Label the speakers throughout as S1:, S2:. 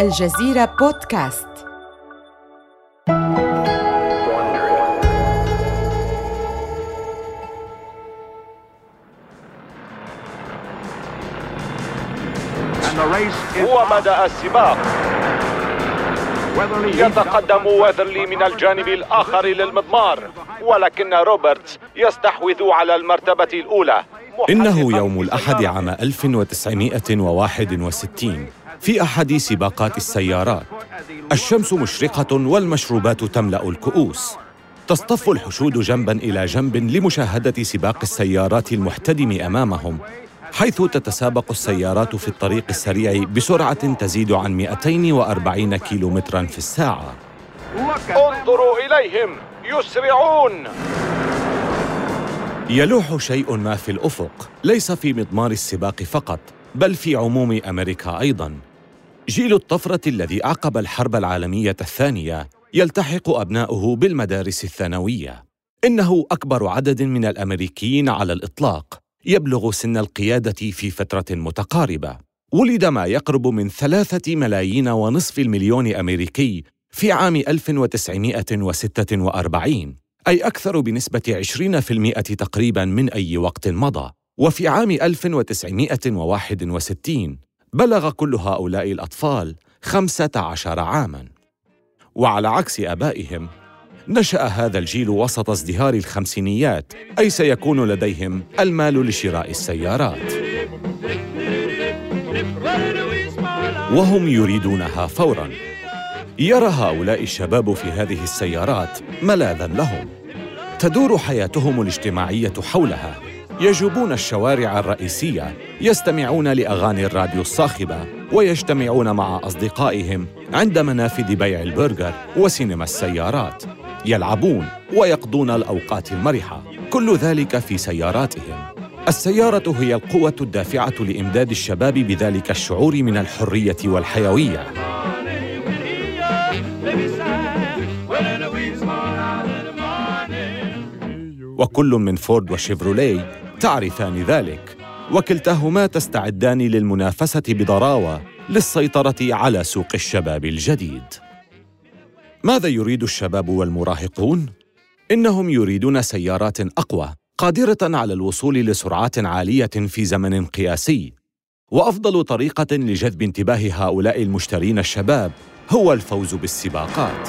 S1: الجزيرة بودكاست.
S2: هو بدأ السباق. يتقدم ويذرلي من الجانب الآخر للمضمار ولكن روبرتس يستحوذ على المرتبة الأولى.
S3: إنه يوم الأحد عام 1961 في أحد سباقات السيارات. الشمس مشرقة والمشروبات تملأ الكؤوس. تصطف الحشود جنبا إلى جنب لمشاهدة سباق السيارات المحتدم أمامهم حيث تتسابق السيارات في الطريق السريع بسرعة تزيد عن 240 كيلومترا في الساعة.
S2: انظروا إليهم يسرعون.
S3: يلوح شيء ما في الأفق ليس في مضمار السباق فقط بل في عموم أمريكا أيضاً. جيل الطفرة الذي أعقب الحرب العالمية الثانية يلتحق أبناؤه بالمدارس الثانوية. إنه أكبر عدد من الأمريكيين على الإطلاق. يبلغ سن القيادة في فترة متقاربة. ولد ما يقرب من ثلاثة ملايين ونصف المليون أمريكي في عام 1946 أي أكثر بنسبة 20% تقريبا من أي وقت مضى. وفي عام 1961 بلغ كل هؤلاء الأطفال 15 عاماً. وعلى عكس آبائهم نشأ هذا الجيل وسط ازدهار الخمسينيات أي سيكون لديهم المال لشراء السيارات. وهم يريدونها فوراً. يرى هؤلاء الشباب في هذه السيارات ملاذا لهم. تدور حياتهم الاجتماعية حولها. يجوبون الشوارع الرئيسية يستمعون لأغاني الراديو الصاخبة ويجتمعون مع أصدقائهم عند منافذ بيع البرجر وسينما السيارات يلعبون ويقضون الأوقات المرحة كل ذلك في سياراتهم. السيارة هي القوة الدافعة لإمداد الشباب بذلك الشعور من الحرية والحيوية. وكل من فورد وشيفروليه تعرفان ذلك وكلتاهما تستعدان للمنافسة بضراوه للسيطرة على سوق الشباب الجديد. ماذا يريد الشباب والمراهقون؟ إنهم يريدون سيارات أقوى قادرة على الوصول لسرعات عالية في زمن قياسي. وأفضل طريقة لجذب انتباه هؤلاء المشترين الشباب هو الفوز بالسباقات.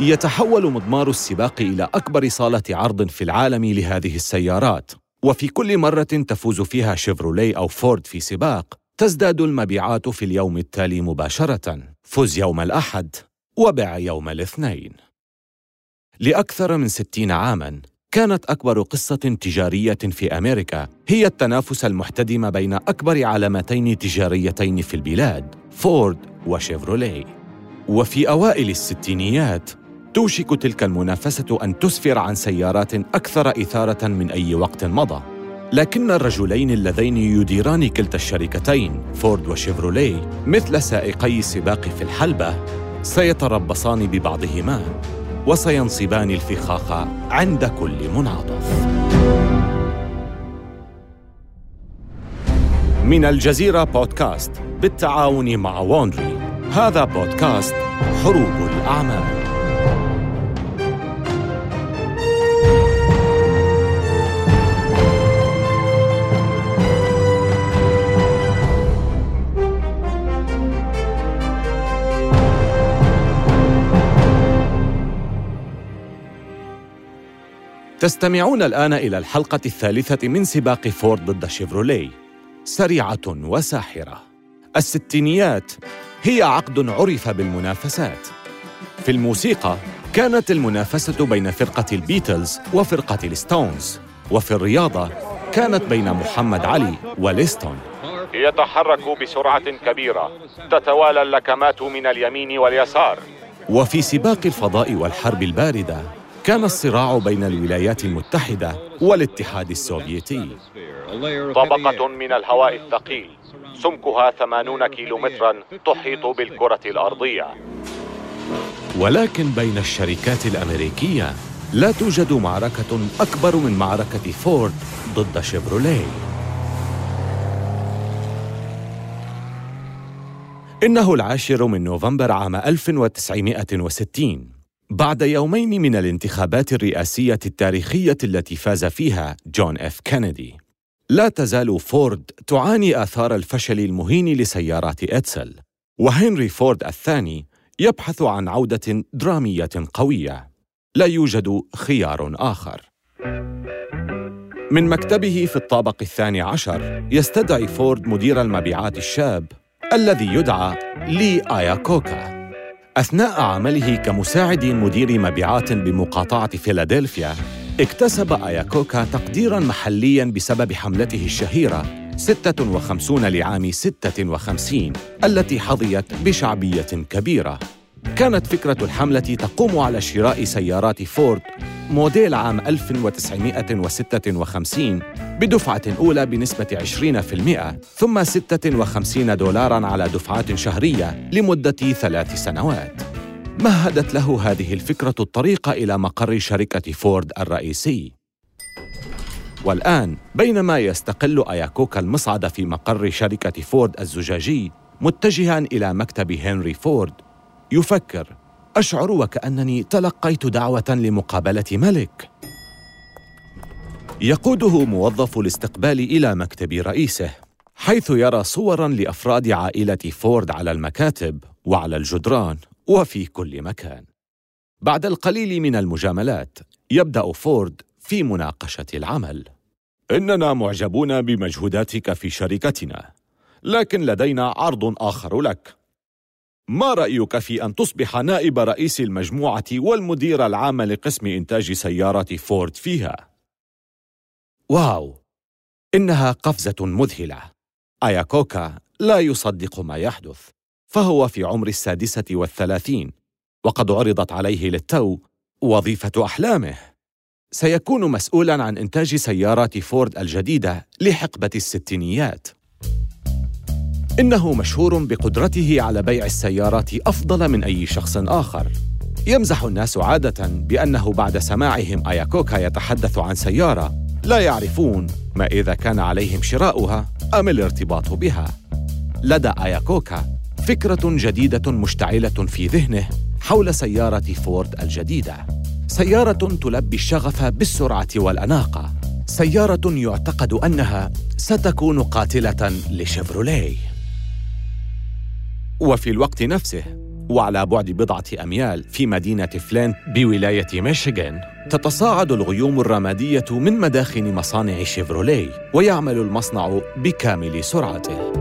S3: يتحول مضمار السباق إلى أكبر صالة عرض في العالم لهذه السيارات. وفي كل مرة تفوز فيها شيفروليه أو فورد في سباق تزداد المبيعات في اليوم التالي مباشرة. فز يوم الأحد وبع يوم الاثنين. لأكثر من ستين عاما كانت أكبر قصة تجارية في أمريكا هي التنافس المحتدم بين أكبر علامتين تجاريتين في البلاد فورد وشيفروليه. وفي أوائل الستينيات توشك تلك المنافسة أن تسفر عن سيارات أكثر إثارة من أي وقت مضى. لكن الرجلين اللذين يديران كلتا الشركتين فورد وشيفروليه مثل سائقي السباق في الحلبة سيتربصان ببعضهما وسينصبان الفخاخ عند كل منعطف. من الجزيرة بودكاست بالتعاون مع وونري هذا بودكاست حروب الأعمال تستمعون الآن إلى الحلقة الثالثة من سباق فورد ضد شيفروليه سريعة وساحرة. الستينيات هي عقد عرف بالمنافسات. في الموسيقى كانت المنافسة بين فرقة البيتلز وفرقة الستونز وفي الرياضة كانت بين محمد علي وليستون.
S2: يتحرك بسرعة كبيرة تتوالى اللكمات من اليمين واليسار.
S3: وفي سباق الفضاء والحرب الباردة كان الصراع بين الولايات المتحدة والاتحاد السوفيتي.
S2: طبقة من الهواء الثقيل سمكها ثمانون كيلومترا تحيط بالكرة الأرضية.
S3: ولكن بين الشركات الأمريكية لا توجد معركة أكبر من معركة فورد ضد شيفروليه إنه العاشر من نوفمبر عام 1960 بعد يومين من الانتخابات الرئاسية التاريخية التي فاز فيها جون إف كينيدي. لا تزال فورد تعاني آثار الفشل المهين لسيارات إدسل وهنري فورد الثاني يبحث عن عودة درامية قوية. لا يوجد خيار آخر. من مكتبه في الطابق الثاني عشر يستدعي فورد مدير المبيعات الشاب الذي يدعى لي آياكوكا. أثناء عمله كمساعد مدير مبيعات بمقاطعة فيلادلفيا اكتسب آياكوكا تقديراً محلياً بسبب حملته الشهيرة 56 لعام 56 التي حظيت بشعبية كبيرة. كانت فكرة الحملة تقوم على شراء سيارات فورد موديل عام 1956 بدفعة أولى بنسبة 20% ثم 56 دولارا على دفعات شهرية لمدة ثلاث سنوات. مهدت له هذه الفكرة الطريق إلى مقر شركة فورد الرئيسي. والآن بينما يستقل أياكوكا المصعد في مقر شركة فورد الزجاجي متجها إلى مكتب هنري فورد يفكر أشعر وكأنني تلقيت دعوة لمقابلة ملك. يقوده موظف الاستقبال إلى مكتب رئيسه حيث يرى صورا لأفراد عائلة فورد على المكاتب وعلى الجدران وفي كل مكان. بعد القليل من المجاملات يبدأ فورد في مناقشة العمل. إننا معجبون بمجهوداتك في شركتنا لكن لدينا عرض آخر لك. ما رأيك في أن تصبح نائب رئيس المجموعة والمدير العام لقسم إنتاج سيارة فورد فيها؟ واو! إنها قفزة مذهلة. أياكوكا لا يصدق ما يحدث فهو في عمر السادسة والثلاثين وقد عرضت عليه للتو وظيفة أحلامه. سيكون مسؤولا عن إنتاج سيارات فورد الجديدة لحقبة الستينيات. إنه مشهور بقدرته على بيع السيارات أفضل من أي شخص آخر. يمزح الناس عادة بأنه بعد سماعهم أياكوكا يتحدث عن سيارة لا يعرفون ما إذا كان عليهم شراؤها أم الارتباط بها. لدى أياكوكا فكرة جديدة مشتعلة في ذهنه حول سيارة فورد الجديدة. سيارة تلبي الشغف بالسرعة والأناقة. سيارة يعتقد أنها ستكون قاتلة لشيفروليه. وفي الوقت نفسه وعلى بعد بضعة أميال في مدينة فلينت بولاية ميشيغان تتصاعد الغيوم الرمادية من مداخن مصانع شيفروليه ويعمل المصنع بكامل سرعته.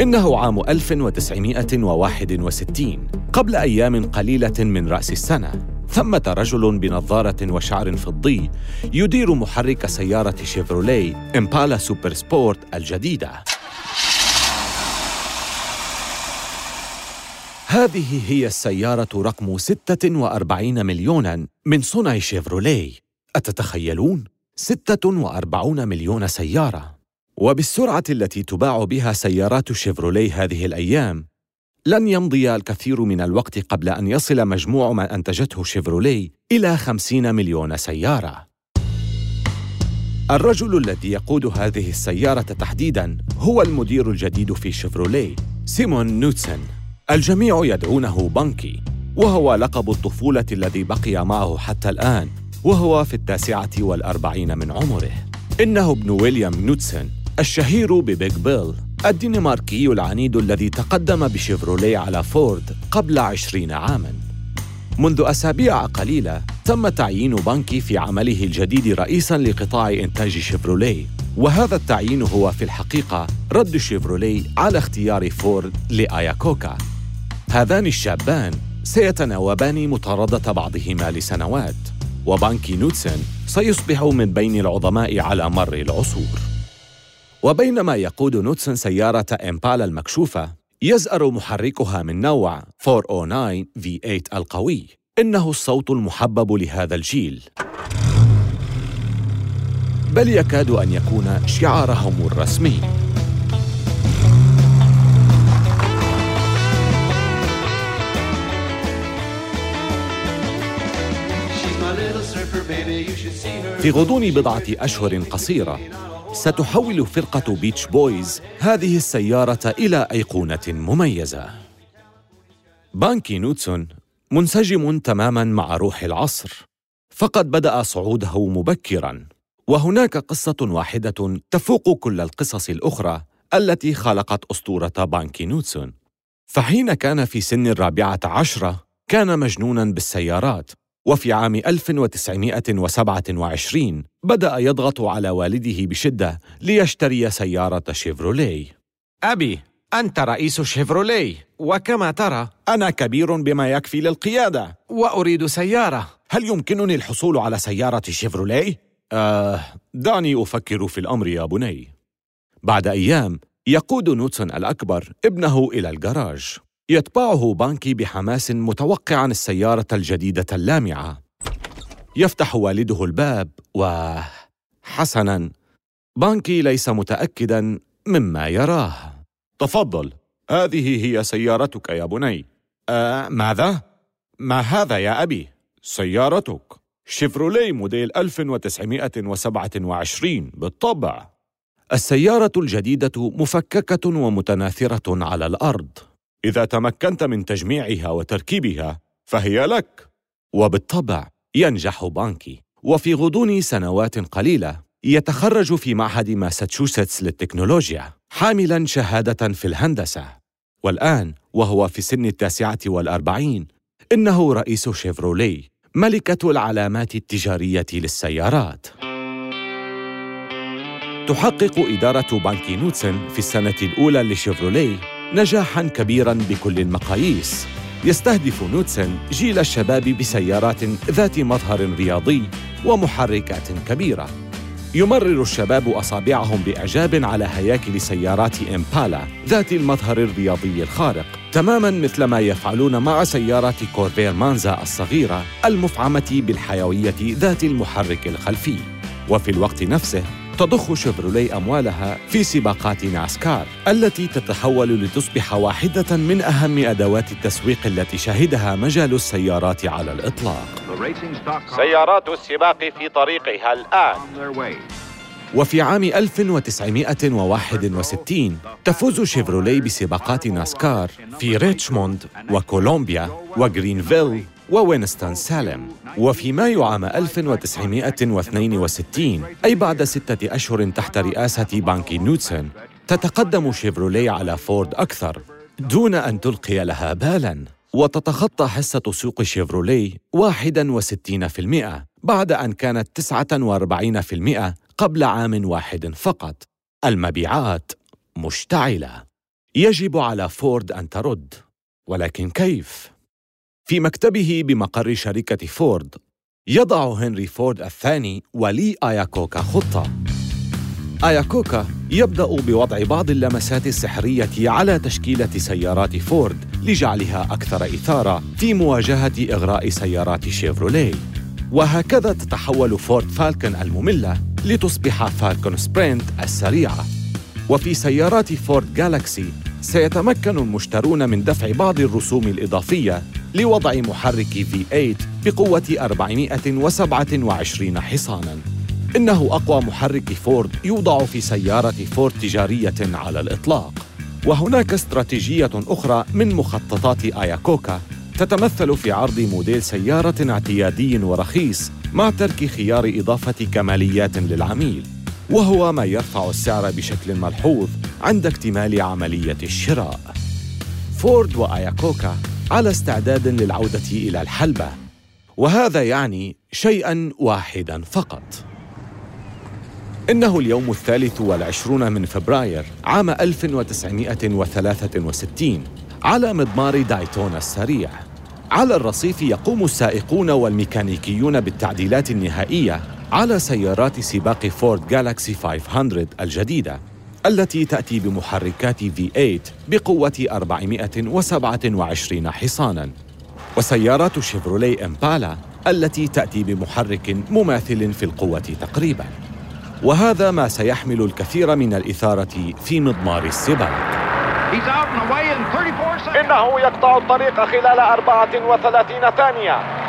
S3: إنه عام 1961 قبل أيام قليلة من رأس السنة ثمة رجل بنظارة وشعر فضي يدير محرك سيارة شيفروليه إمبالا سوبر سبورت الجديدة. هذه هي السيارة رقم 46 مليوناً من صنع شيفروليه. أتتخيلون؟ 46 مليون سيارة. وبالسرعة التي تباع بها سيارات شيفروليه هذه الأيام لن يمضي الكثير من الوقت قبل أن يصل مجموع ما أنتجته شيفروليه إلى 50 مليون سيارة. الرجل الذي يقود هذه السيارة تحديداً هو المدير الجديد في شيفروليه سيمون نوتسن. الجميع يدعونه بانكي وهو لقب الطفولة الذي بقي معه حتى الآن وهو في التاسعة والأربعين من عمره. إنه ابن ويليام نوتسن الشهير ببيج بيل الدنماركي العنيد الذي تقدم بشيفروليه على فورد قبل عشرين عاماً. منذ أسابيع قليلة تم تعيين بانكي في عمله الجديد رئيساً لقطاع إنتاج شيفروليه. وهذا التعيين هو في الحقيقة رد شيفروليه على اختيار فورد لآياكوكا. هذان الشابان سيتناوبان مطاردة بعضهما لسنوات وبانكي نوتسن سيصبح من بين العظماء على مر العصور. وبينما يقود نوتسن سيارة إمبالا المكشوفة يزأر محركها من نوع 409 V8 القوي. إنه الصوت المحبب لهذا الجيل. بل يكاد أن يكون شعارهم الرسمي. في غضون بضعة أشهر قصيرة ستحول فرقة بيتش بويز هذه السيارة إلى أيقونة مميزة. بانكي نوتسون منسجم تماما مع روح العصر، فقد بدأ صعوده مبكرا، وهناك قصة واحدة تفوق كل القصص الأخرى التي خلقت أسطورة بانكي نوتسون. فحين كان في سن الرابعة عشرة كان مجنونا بالسيارات وفي عام 1927 بدأ يضغط على والده بشدة ليشتري سيارة شيفرولي أبي أنت رئيس شيفرولي وكما ترى أنا كبير بما يكفي للقيادة. وأريد سيارة. هل يمكنني الحصول على سيارة شيفرولي؟ آه دعني أفكر في الأمر يا بني. بعد أيام يقود نوتسون الأكبر ابنه إلى الجراج. يتبعه بانكي بحماس متوقعا السيارة الجديدة اللامعة. يفتح والده الباب و حسنا بانكي ليس متأكدا مما يراه. تفضل. هذه هي سيارتك يا بني. آه ماذا؟ ما هذا يا أبي؟ سيارتك. شيفرولي موديل 1927 بالطبع. السيارة الجديدة مفككة ومتناثرة على الأرض. إذا تمكنت من تجميعها وتركيبها فهي لك. وبالطبع ينجح بانكي. وفي غضون سنوات قليلة يتخرج في معهد ماساتشوستس للتكنولوجيا حاملا شهادة في الهندسة. والآن وهو في سن التاسعة والأربعين إنه رئيس شيفرولي ملكة العلامات التجارية للسيارات. تحقق إدارة بانكي نوتسن في السنة الأولى لشيفرولي نجاحاً كبيراً بكل المقاييس. يستهدف نوتسن جيل الشباب بسيارات ذات مظهر رياضي ومحركات كبيرة. يمرر الشباب أصابعهم بإعجاب على هياكل سيارات إمبالا ذات المظهر الرياضي الخارق. تماماً مثل ما يفعلون مع سيارات كورفير مانزا الصغيرة المفعمة بالحيوية ذات المحرك الخلفي. وفي الوقت نفسه تضخ شيفرولي أموالها في سباقات ناسكار التي تتحول لتصبح واحدة من أهم أدوات التسويق التي شهدها مجال السيارات على الإطلاق.
S2: سيارات السباق في طريقها الآن.
S3: وفي عام 1961 تفوز شيفرولي بسباقات ناسكار في ريتشموند وكولومبيا وغرينفيل ووينستون سالم. وفي مايو عام 1962 أي بعد ستة أشهر تحت رئاسة بانكي نوتسون تتقدم شيفرولي على فورد أكثر دون أن تلقي لها بالاً. وتتخطى حصة سوق شيفرولي 61% بعد أن كانت 49% قبل عام واحد فقط. المبيعات مشتعلة. يجب على فورد أن ترد. ولكن كيف؟ في مكتبه بمقر شركة فورد. يضع هنري فورد الثاني ولي آياكوكا خطة. آياكوكا يبدأ بوضع بعض اللمسات السحرية على تشكيلة سيارات فورد لجعلها أكثر إثارة في مواجهة إغراء سيارات شيفروليه. وهكذا تتحول فورد فالكون المملة لتصبح فالكون سبرينت السريعة. وفي سيارات فورد جالاكسي سيتمكن المشترون من دفع بعض الرسوم الإضافية لوضع محرك V8 بقوة 427 حصاناً. إنه أقوى محرك فورد يوضع في سيارة فورد تجارية على الإطلاق. وهناك استراتيجية أخرى من مخططات آياكوكا تتمثل في عرض موديل سيارة اعتيادي ورخيص مع ترك خيار إضافة كماليات للعميل وهو ما يرفع السعر بشكل ملحوظ عند اكتمال عملية الشراء. فورد وآياكوكا على استعداد للعودة إلى الحلبة، وهذا يعني شيئاً واحداً فقط. إنه اليوم الثالث والعشرون من فبراير عام 1963 على مضمار دايتونا السريع. على الرصيف يقوم السائقون والميكانيكيون بالتعديلات النهائية على سيارات سباق فورد جالاكسي 500 الجديدة التي تأتي بمحركات V8 بقوة 427 حصاناً. وسيارات شيفرولي إمبالا التي تأتي بمحرك مماثل في القوة تقريباً. وهذا ما سيحمل الكثير من الإثارة في مضمار السباق.
S2: إنه يقطع الطريق خلال 34 ثانية.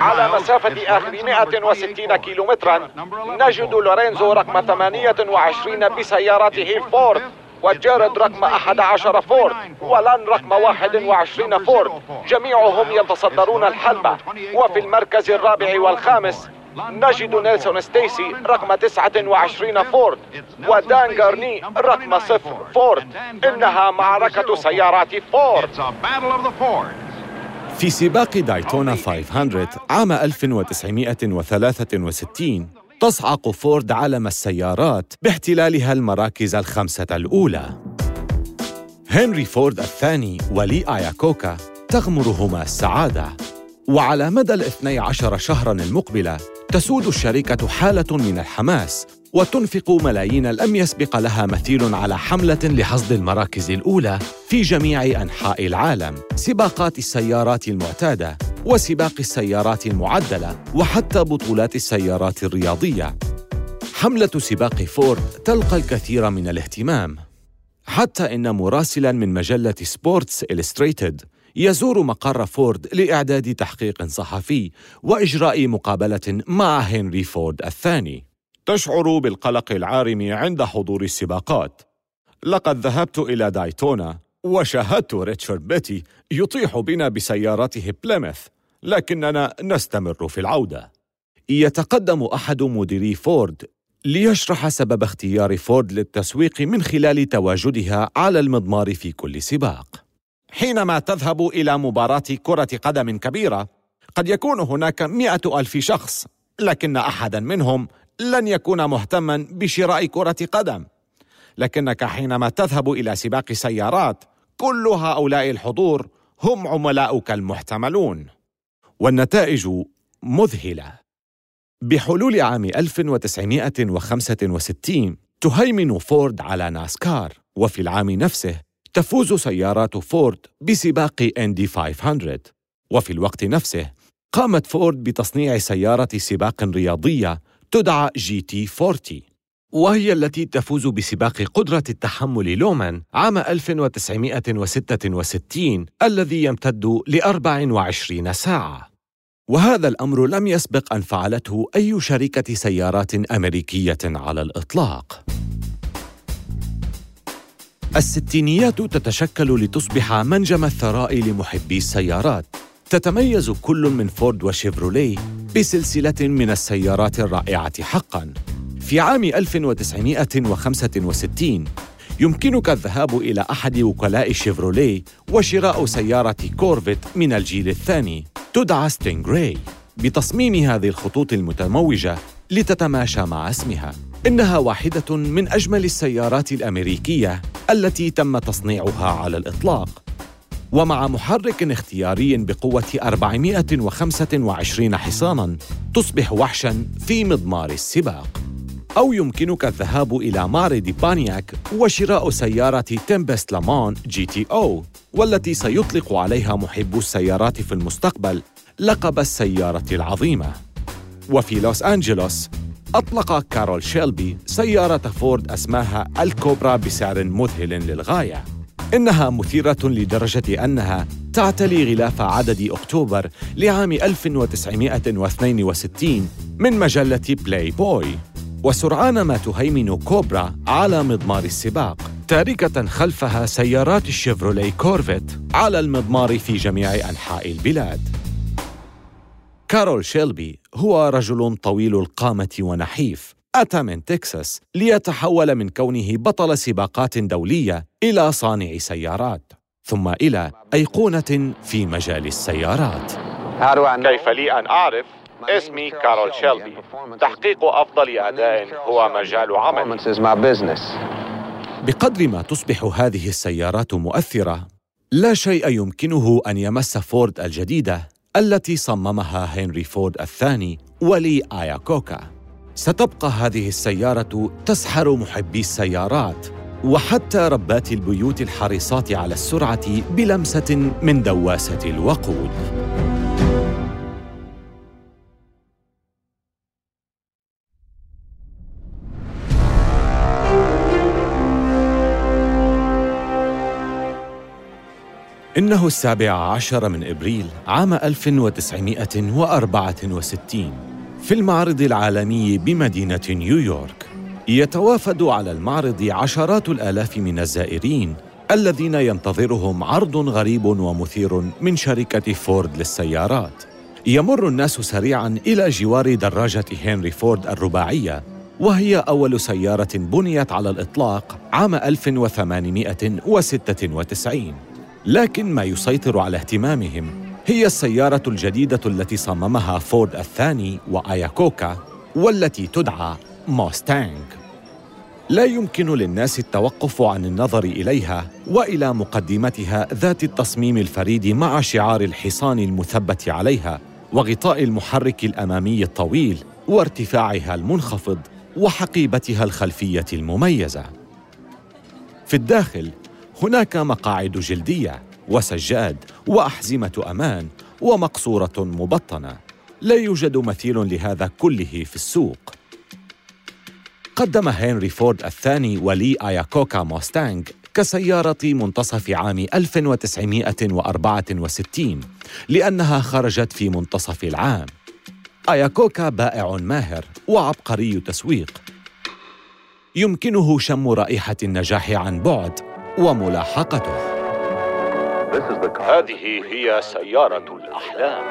S2: على مسافة آخر 160 كيلومترا نجد لورينزن رقم 28 بسيارته الفورد وجاريت رقم 11 فورد ولاند رقم 21 فورد. جميعهم يتصدرون الحلبة. وفي المركز الرابع والخامس نجد نيلسون ستيسي رقم 29 فورد. ودان جارني رقم صفر فورد. إنها معركة سيارات فورد.
S3: في سباق دايتونا 500 عام 1963 تصعق فورد علم السيارات باحتلالها المراكز الخمسة الأولى. هنري فورد الثاني ولي آياكوكا تغمرهما السعادة. وعلى مدى الاثني عشر شهراً المقبلة تسود الشركة حالة من الحماس وتنفق ملايين لم يسبق لها مثيل على حملة لحصد المراكز الأولى في جميع أنحاء العالم. سباقات السيارات المعتادة وسباق السيارات المعدلة وحتى بطولات السيارات الرياضية. حملة سباق فورد تلقى الكثير من الاهتمام. حتى إن مراسلاً من مجلة سبورتس إلستريتد يزور مقر فورد لإعداد تحقيق صحفي وإجراء مقابلة مع هنري فورد الثاني. تشعر بالقلق العارم عند حضور السباقات. لقد ذهبت إلى دايتونا وشاهدت ريتشارد بيتي يطيح بنا بسيارته بليمث، لكننا نستمر في العودة. يتقدم أحد مديري فورد ليشرح سبب اختيار فورد للتسويق من خلال تواجدها على المضمار في كل سباق. حينما تذهب إلى مباراة كرة قدم كبيرة قد يكون هناك مئة ألف شخص لكن أحدا منهم لن يكون مهتما بشراء كرة قدم. لكنك حينما تذهب إلى سباق سيارات كل هؤلاء الحضور هم عملاؤك المحتملون. والنتائج مذهلة. بحلول عام 1965 تهيمن فورد على ناسكار. وفي العام نفسه تفوز سيارات فورد بسباق إندي 500 وفي الوقت نفسه قامت فورد بتصنيع سيارة سباق رياضية تدعى جي تي 40 وهي التي تفوز بسباق قدرة التحمل لومان عام 1966 الذي يمتد ل 24 ساعة. وهذا الأمر لم يسبق أن فعلته أي شركة سيارات أمريكية على الإطلاق. الستينيات تتشكل لتصبح منجم الثراء لمحبي السيارات. تتميز كل من فورد وشيفروليه بسلسلة من السيارات الرائعة حقاً. في عام 1965 يمكنك الذهاب إلى أحد وكلاء شيفروليه وشراء سيارة كورفيت من الجيل الثاني تدعى ستينغراي بتصميم هذه الخطوط المتموجة لتتماشى مع اسمها. إنها واحدة من أجمل السيارات الأمريكية التي تم تصنيعها على الإطلاق. ومع محرك اختياري بقوة 425 حصاناً تصبح وحشاً في مضمار السباق. أو يمكنك الذهاب إلى معرض بانياك وشراء سيارة تيمبست لومان جي تي أو والتي سيطلق عليها محبو السيارات في المستقبل لقب السيارة العظيمة. وفي لوس أنجلوس أطلق كارول شيلبي سيارة فورد أسماها الكوبرا بسعر مذهل للغاية. إنها مثيرة لدرجة أنها تعتلي غلاف عدد أكتوبر لعام 1962 من مجلة بلاي بوي وسرعان ما تهيمن كوبرا على مضمار السباق تاركة خلفها سيارات الشيفرولي كورفيت على المضمار في جميع أنحاء البلاد. كارول شيلبي هو رجل طويل القامة ونحيف أتى من تكساس ليتحول من كونه بطل سباقات دولية إلى صانع سيارات ثم إلى أيقونة في مجال السيارات.
S2: كيف لي أن أعرف؟ اسمي كارول شيلبي. تحقيق أفضل أداء هو مجال عملي.
S3: بقدر ما تصبح هذه السيارات مؤثرة لا شيء يمكنه أن يمس فورد الجديدة التي صممها هنري فورد الثاني ولي آياكوكا. ستبقى هذه السيارة تسحر محبي السيارات وحتى ربات البيوت الحريصات على السرعة بلمسة من دواسة الوقود. إنه السابع عشر من إبريل عام 1964 في المعرض العالمي بمدينة نيويورك. يتوافد على المعرض عشرات الآلاف من الزائرين الذين ينتظرهم عرض غريب ومثير من شركة فورد للسيارات. يمر الناس سريعا إلى جوار دراجة هنري فورد الرباعية وهي أول سيارة بنيت على الإطلاق عام 1896 لكن ما يسيطر على اهتمامهم هي السيارة الجديدة التي صممها فورد الثاني وآياكوكا والتي تدعى موستانج لا يمكن للناس التوقف عن النظر إليها وإلى مقدمتها ذات التصميم الفريد مع شعار الحصان المثبت عليها وغطاء المحرك الأمامي الطويل وارتفاعها المنخفض وحقيبتها الخلفية المميزة. في الداخل هناك مقاعد جلدية وسجاد وأحزمة أمان ومقصورة مبطنة. لا يوجد مثيل لهذا كله في السوق. قدم هنري فورد الثاني ولي آياكوكا موستانج كسيارة منتصف عام 1964 لأنها خرجت في منتصف العام. آياكوكا بائع ماهر وعبقري تسويق. يمكنه شم رائحة النجاح عن بعد وملاحقته.
S2: هذه هي سيارة الأحلام.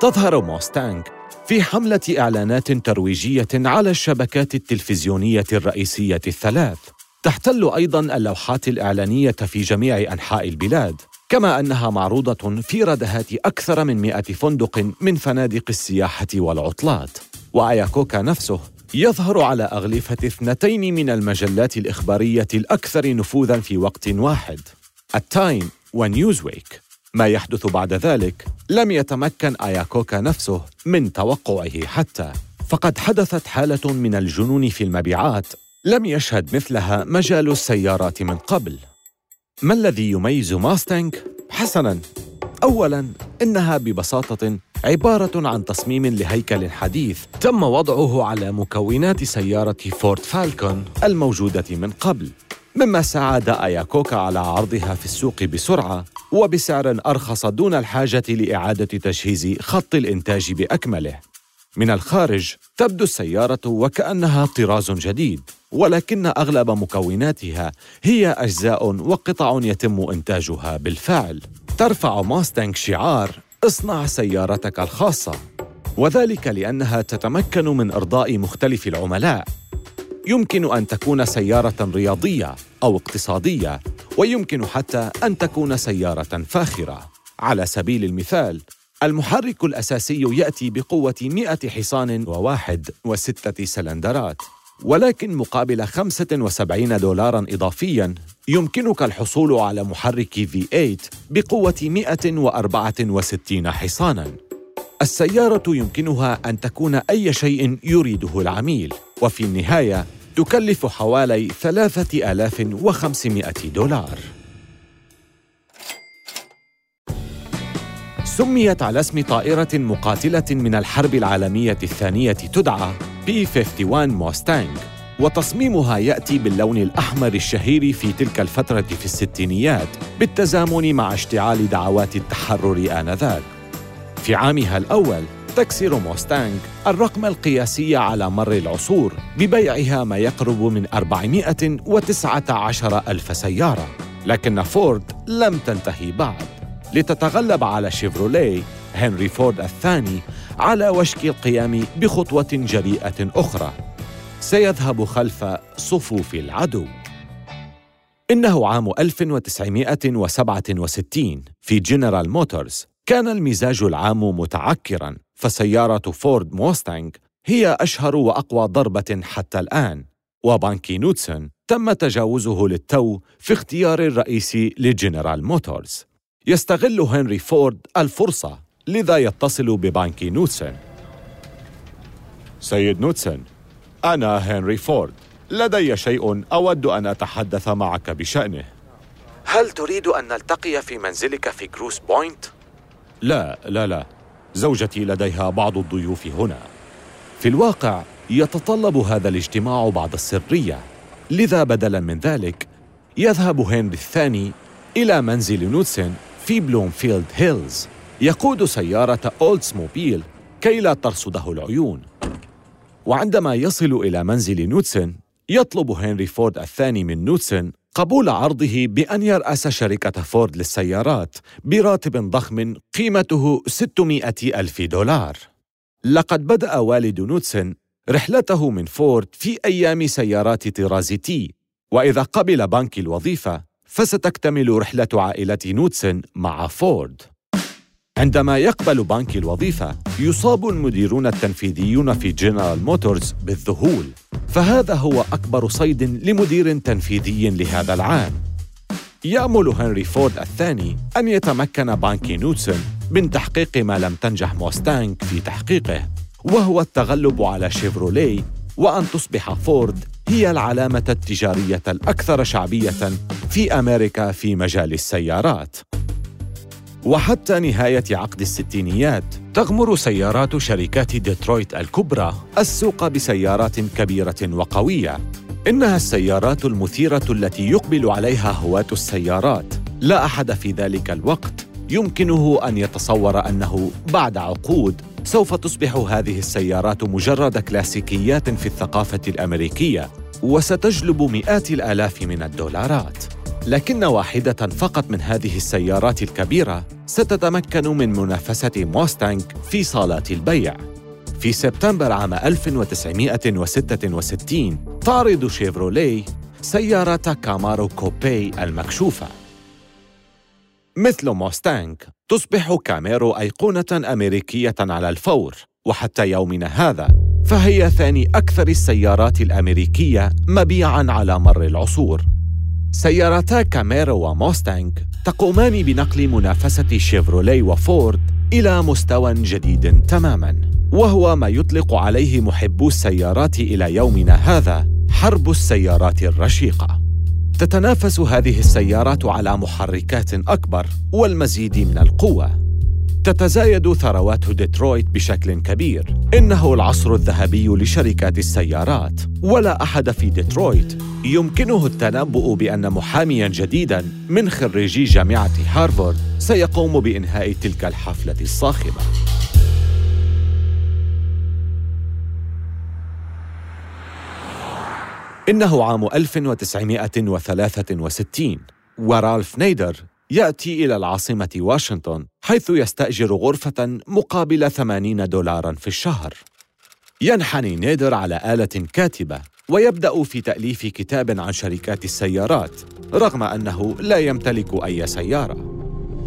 S3: تظهر موستانج في حملة إعلانات ترويجية على الشبكات التلفزيونية الرئيسية الثلاث. تحتل أيضاً اللوحات الإعلانية في جميع أنحاء البلاد كما أنها معروضة في ردهات أكثر من مئة فندق من فنادق السياحة والعطلات. وآياكوكا نفسه يظهر على أغلفة اثنتين من المجلات الإخبارية الأكثر نفوذاً في وقت واحد. التايم ونيوزويك ما يحدث بعد ذلك لم يتمكن آياكوكا نفسه من توقعه حتى. فقد حدثت حالة من الجنون في المبيعات لم يشهد مثلها مجال السيارات من قبل. ما الذي يميز ماستنج؟ حسناً. أولاً إنها ببساطة عبارة عن تصميم لهيكل حديث تم وضعه على مكونات سيارة فورد فالكون الموجودة من قبل. مما ساعد آياكوكا على عرضها في السوق بسرعة وبسعر أرخص دون الحاجة لإعادة تجهيز خط الإنتاج بأكمله. من الخارج تبدو السيارة وكأنها طراز جديد ولكن أغلب مكوناتها هي أجزاء وقطع يتم إنتاجها بالفعل. ترفع ماستنج شعار اصنع سيارتك الخاصة وذلك لأنها تتمكن من إرضاء مختلف العملاء. يمكن أن تكون سيارة رياضية أو اقتصادية ويمكن حتى أن تكون سيارة فاخرة. على سبيل المثال المحرك الأساسي يأتي بقوة 100 حصان وواحد وستة سلندرات ولكن مقابل 75 دولارا إضافيا يمكنك الحصول على محرك V8 بقوة 164 حصانا. السيارة يمكنها أن تكون أي شيء يريده العميل. وفي النهاية تكلف حوالي 3500 دولار. سميت على اسم طائرة مقاتلة من الحرب العالمية الثانية تدعى P-51 موستانج وتصميمها يأتي باللون الأحمر الشهير في تلك الفترة في الستينيات بالتزامن مع اشتعال دعوات التحرر آنذاك. في عامها الأول تكسر موستانج الرقم القياسي على مر العصور ببيعها ما يقرب من 419 ألف سيارة. لكن فورد لم تنتهي بعد. لتتغلب على شيفروليه هنري فورد الثاني على وشك القيام بخطوة جريئة أخرى. سيذهب خلف صفوف العدو. إنه عام 1967 في جنرال موتورز كان المزاج العام متعكرا. فسيارة فورد موستانج هي أشهر وأقوى ضربة حتى الآن وبانكي نوتسون تم تجاوزه للتو في اختيار الرئيس لجنرال موتورز. يستغل هنري فورد الفرصة لذا يتصل ببانكي نوتسون سيد نوتسون أنا هنري فورد. لدي شيء أود أن أتحدث معك بشأنه.
S4: هل تريد أن نلتقي في منزلك في غروس بوينت؟
S3: لا لا لا. زوجتي لديها بعض الضيوف هنا. في الواقع يتطلب هذا الاجتماع بعض السرية. لذا بدلا من ذلك يذهب هنري الثاني إلى منزل نوتسن في بلومفيلد هيلز. يقود سيارة أولدسموبيل كي لا ترصده العيون. وعندما يصل إلى منزل نوتسن يطلب هنري فورد الثاني من نوتسن قبول عرضه بأن يرأس شركة فورد للسيارات براتب ضخم قيمته 600 ألف دولار. لقد بدأ والد نوتسن رحلته من فورد في أيام سيارات طراز تي وإذا قبل بانكي الوظيفة فستكتمل رحلة عائلة نوتسن مع فورد. عندما يقبل بانكي الوظيفة يصاب المديرون التنفيذيون في جنرال موتورز بالذهول. فهذا هو أكبر صيد لمدير تنفيذي لهذا العام. يأمل هنري فورد الثاني أن يتمكن بانكي نوتسون من تحقيق ما لم تنجح موستانج في تحقيقه وهو التغلب على شيفروليه وأن تصبح فورد هي العلامة التجارية الأكثر شعبية في أمريكا في مجال السيارات. وحتى نهاية عقد الستينيات تغمر سيارات شركات ديترويت الكبرى السوق بسيارات كبيرة وقوية. إنها السيارات المثيرة التي يقبل عليها هواة السيارات. لا أحد في ذلك الوقت يمكنه أن يتصور أنه بعد عقود سوف تصبح هذه السيارات مجرد كلاسيكيات في الثقافة الأمريكية وستجلب مئات الآلاف من الدولارات. لكن واحدة فقط من هذه السيارات الكبيرة ستتمكن من منافسة موستانج في صالات البيع. في سبتمبر عام 1966 تعرض شيفروليه سيارة كامارو كوبي المكشوفة. مثل موستانج تصبح كامارو أيقونة أمريكية على الفور وحتى يومنا هذا فهي ثاني أكثر السيارات الأمريكية مبيعاً على مر العصور سيارتا كاميرو وموستانج تقومان بنقل منافسة شيفرولي وفورد إلى مستوى جديد تماماً. وهو ما يطلق عليه محبو السيارات إلى يومنا هذا حرب السيارات الرشيقة. تتنافس هذه السيارات على محركات أكبر والمزيد من القوة. تتزايد ثروات ديترويت بشكل كبير. إنه العصر الذهبي لشركات السيارات. ولا أحد في ديترويت يمكنه التنبؤ بأن محاميا جديدا من خريجي جامعة هارفارد سيقوم بإنهاء تلك الحفلة الصاخبة. إنه عام 1963 ورالف نيدر يأتي إلى العاصمة واشنطن حيث يستأجر غرفة مقابل 80 دولارا في الشهر. ينحني نيدر على آلة كاتبة ويبدأ في تأليف كتاب عن شركات السيارات رغم أنه لا يمتلك أي سيارة.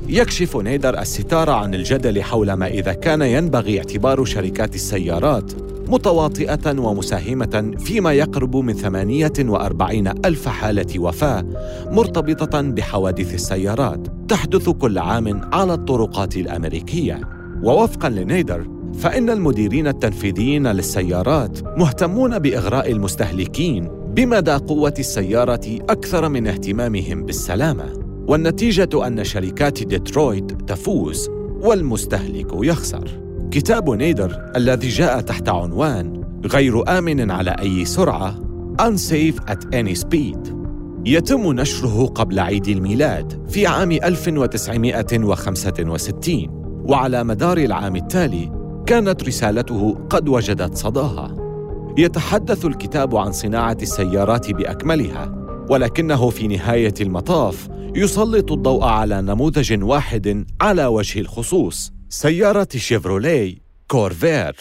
S3: يكشف نيدر الستار عن الجدل حول ما إذا كان ينبغي اعتبار شركات السيارات متواطئة ومساهمة فيما يقرب من 48 ألف حالة وفاة مرتبطة بحوادث السيارات تحدث كل عام على الطرقات الأمريكية ووفقاً لنيدر فإن المديرين التنفيذيين للسيارات مهتمون بإغراء المستهلكين بمدى قوة السيارة أكثر من اهتمامهم بالسلامة والنتيجة أن شركات ديترويت تفوز والمستهلك يخسر. كتاب نيدر الذي جاء تحت عنوان غير آمن على أي سرعة Unsafe at any speed. يتم نشره قبل عيد الميلاد في عام 1965 وعلى مدار العام التالي كانت رسالته قد وجدت صداها. يتحدث الكتاب عن صناعة السيارات بأكملها ولكنه في نهاية المطاف يسلط الضوء على نموذج واحد على وجه الخصوص سيارة شيفروليه كورفير.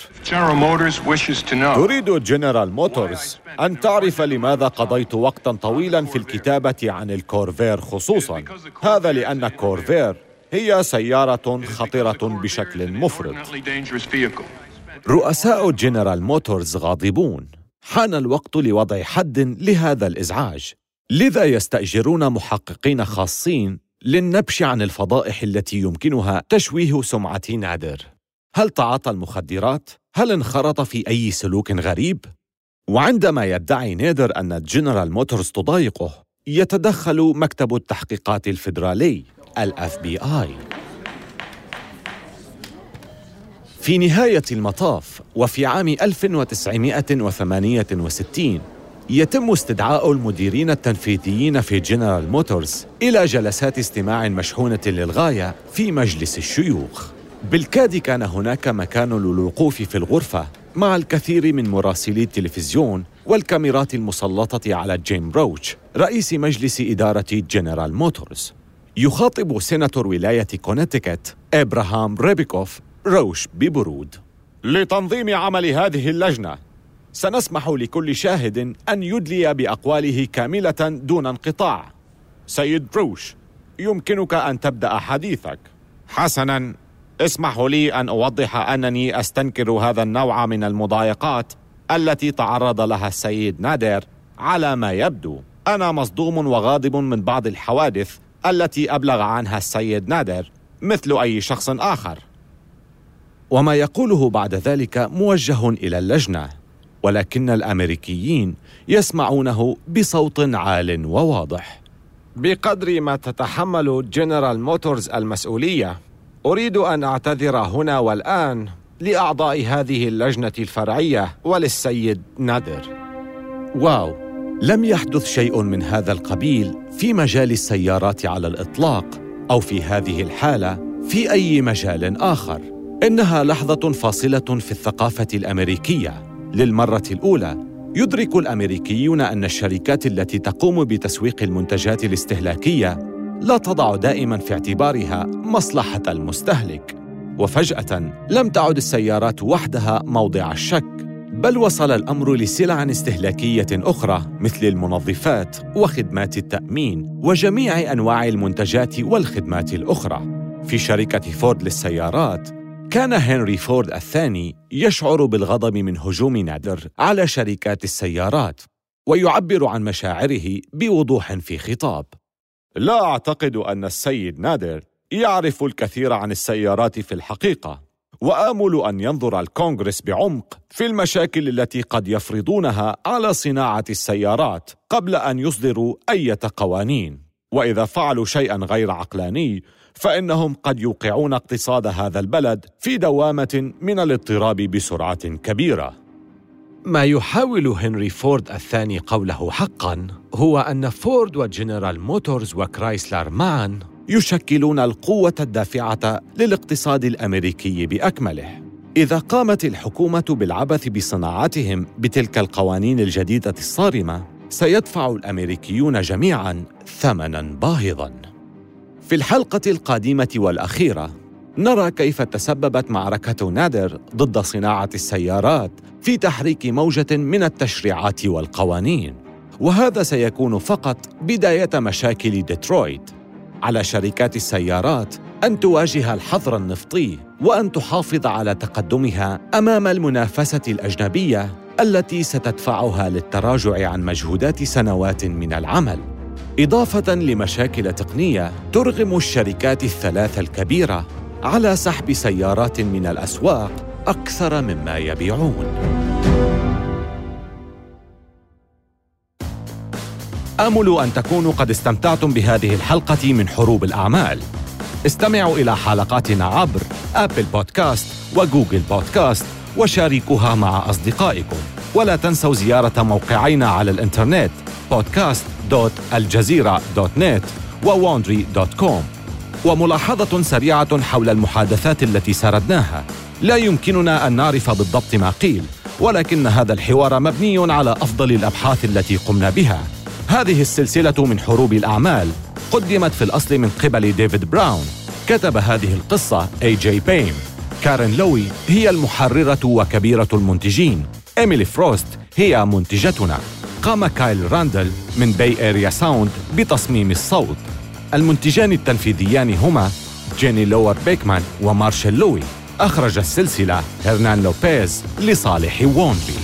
S3: تريد جنرال موتورز أن تعرف لماذا قضيت وقتا طويلا في الكتابة عن الكورفير خصوصا. هذا لأن كورفير هي سيارة خطرة بشكل مفرط. رؤساء جنرال موتورز غاضبون. حان الوقت لوضع حد لهذا الإزعاج. لذا يستأجرون محققين خاصين للنبش عن الفضائح التي يمكنها تشويه سمعة نادر. هل تعاطى المخدرات؟ هل انخرط في أي سلوك غريب؟ وعندما يدعي نادر أن جنرال موتورز تضايقه، يتدخل مكتب التحقيقات الفيدرالي ال FBI. في نهاية المطاف وفي عام 1968 يتم استدعاء المديرين التنفيذيين في جنرال موتورز إلى جلسات استماع مشحونة للغاية في مجلس الشيوخ. بالكاد كان هناك مكان للوقوف في الغرفة مع الكثير من مراسلي التلفزيون والكاميرات المسلطة على جيم روش رئيس مجلس إدارة جنرال موتورز يخاطب سيناتور ولاية كونتيكت إبراهام ريبيكوف روش ببرود. لتنظيم عمل هذه اللجنة سنسمح لكل شاهد أن يدلي بأقواله كاملة دون انقطاع. سيد روش يمكنك أن تبدأ حديثك. حسناً. اسمح لي أن أوضح أنني أستنكر هذا النوع من المضايقات التي تعرض لها السيد نادر على ما يبدو. أنا مصدوم وغاضب من بعض الحوادث التي أبلغ عنها السيد نادر مثل أي شخص آخر. وما يقوله بعد ذلك موجه إلى اللجنة. ولكن الأمريكيين يسمعونه بصوت عال وواضح بقدر ما تتحمل جنرال موتورز المسؤولية أريد أن أعتذر هنا والآن لأعضاء هذه اللجنة الفرعية وللسيد نادر. واو، لم يحدث شيء من هذا القبيل في مجال السيارات على الإطلاق أو في هذه الحالة في أي مجال آخر. إنها لحظة فاصلة في الثقافة الأمريكية. للمرة الأولى يدرك الأمريكيون أن الشركات التي تقوم بتسويق المنتجات الاستهلاكية لا تضع دائما في اعتبارها مصلحة المستهلك. وفجأة لم تعد السيارات وحدها موضع الشك بل وصل الأمر لسلع استهلاكية أخرى مثل المنظفات وخدمات التأمين وجميع أنواع المنتجات والخدمات الأخرى. في شركة فورد للسيارات كان هنري فورد الثاني يشعر بالغضب من هجوم نادر على شركات السيارات ويعبر عن مشاعره بوضوح في خطاب. لا أعتقد أن السيد نادر يعرف الكثير عن السيارات في الحقيقة وآمل أن ينظر الكونغرس بعمق في المشاكل التي قد يفرضونها على صناعة السيارات قبل أن يصدروا أي قوانين. وإذا فعلوا شيئا غير عقلاني فإنهم قد يوقعون اقتصاد هذا البلد في دوامة من الاضطراب بسرعة كبيرة. ما يحاول هنري فورد الثاني قوله حقا هو أن فورد وجنرال موتورز وكرايسلر معا يشكلون القوة الدافعة للاقتصاد الأمريكي بأكمله. إذا قامت الحكومة بالعبث بصناعاتهم بتلك القوانين الجديدة الصارمة سيدفع الأمريكيون جميعا ثمنا باهظا. في الحلقة القادمة والأخيرة نرى كيف تسببت معركة نادر ضد صناعة السيارات في تحريك موجة من التشريعات والقوانين. وهذا سيكون فقط بداية مشاكل ديترويت. على شركات السيارات أن تواجه الحظر النفطي وأن تحافظ على تقدمها أمام المنافسة الأجنبية التي ستدفعها للتراجع عن مجهودات سنوات من العمل. إضافة لمشاكل تقنية ترغم الشركات الثلاث الكبيرة على سحب سيارات من الأسواق أكثر مما يبيعون. آمل أن تكونوا قد استمتعتم بهذه الحلقة من حروب الأعمال. استمعوا إلى حلقاتنا عبر آبل بودكاست وجوجل بودكاست وشاركوها مع أصدقائكم. ولا تنسوا زيارة موقعينا على الإنترنت podcast.aljazeera.net و Wondery.com وملاحظة سريعة حول المحادثات التي سردناها لا يمكننا أن نعرف بالضبط ما قيل ولكن هذا الحوار مبني على أفضل الأبحاث التي قمنا بها. هذه السلسلة من حروب الأعمال قدمت في الأصل من قبل ديفيد براون. كتب هذه القصة AJ بيم كارين لوي هي المحررة وكبيرة المنتجين. إيميلي فروست هي منتجتنا. قام كايل راندل من Bay Area Sound بتصميم الصوت. المنتجان التنفيذيان هما جيني لور بيكمان ومارشال لوي. أخرج السلسلة هرنان لوبيز لصالح Wondery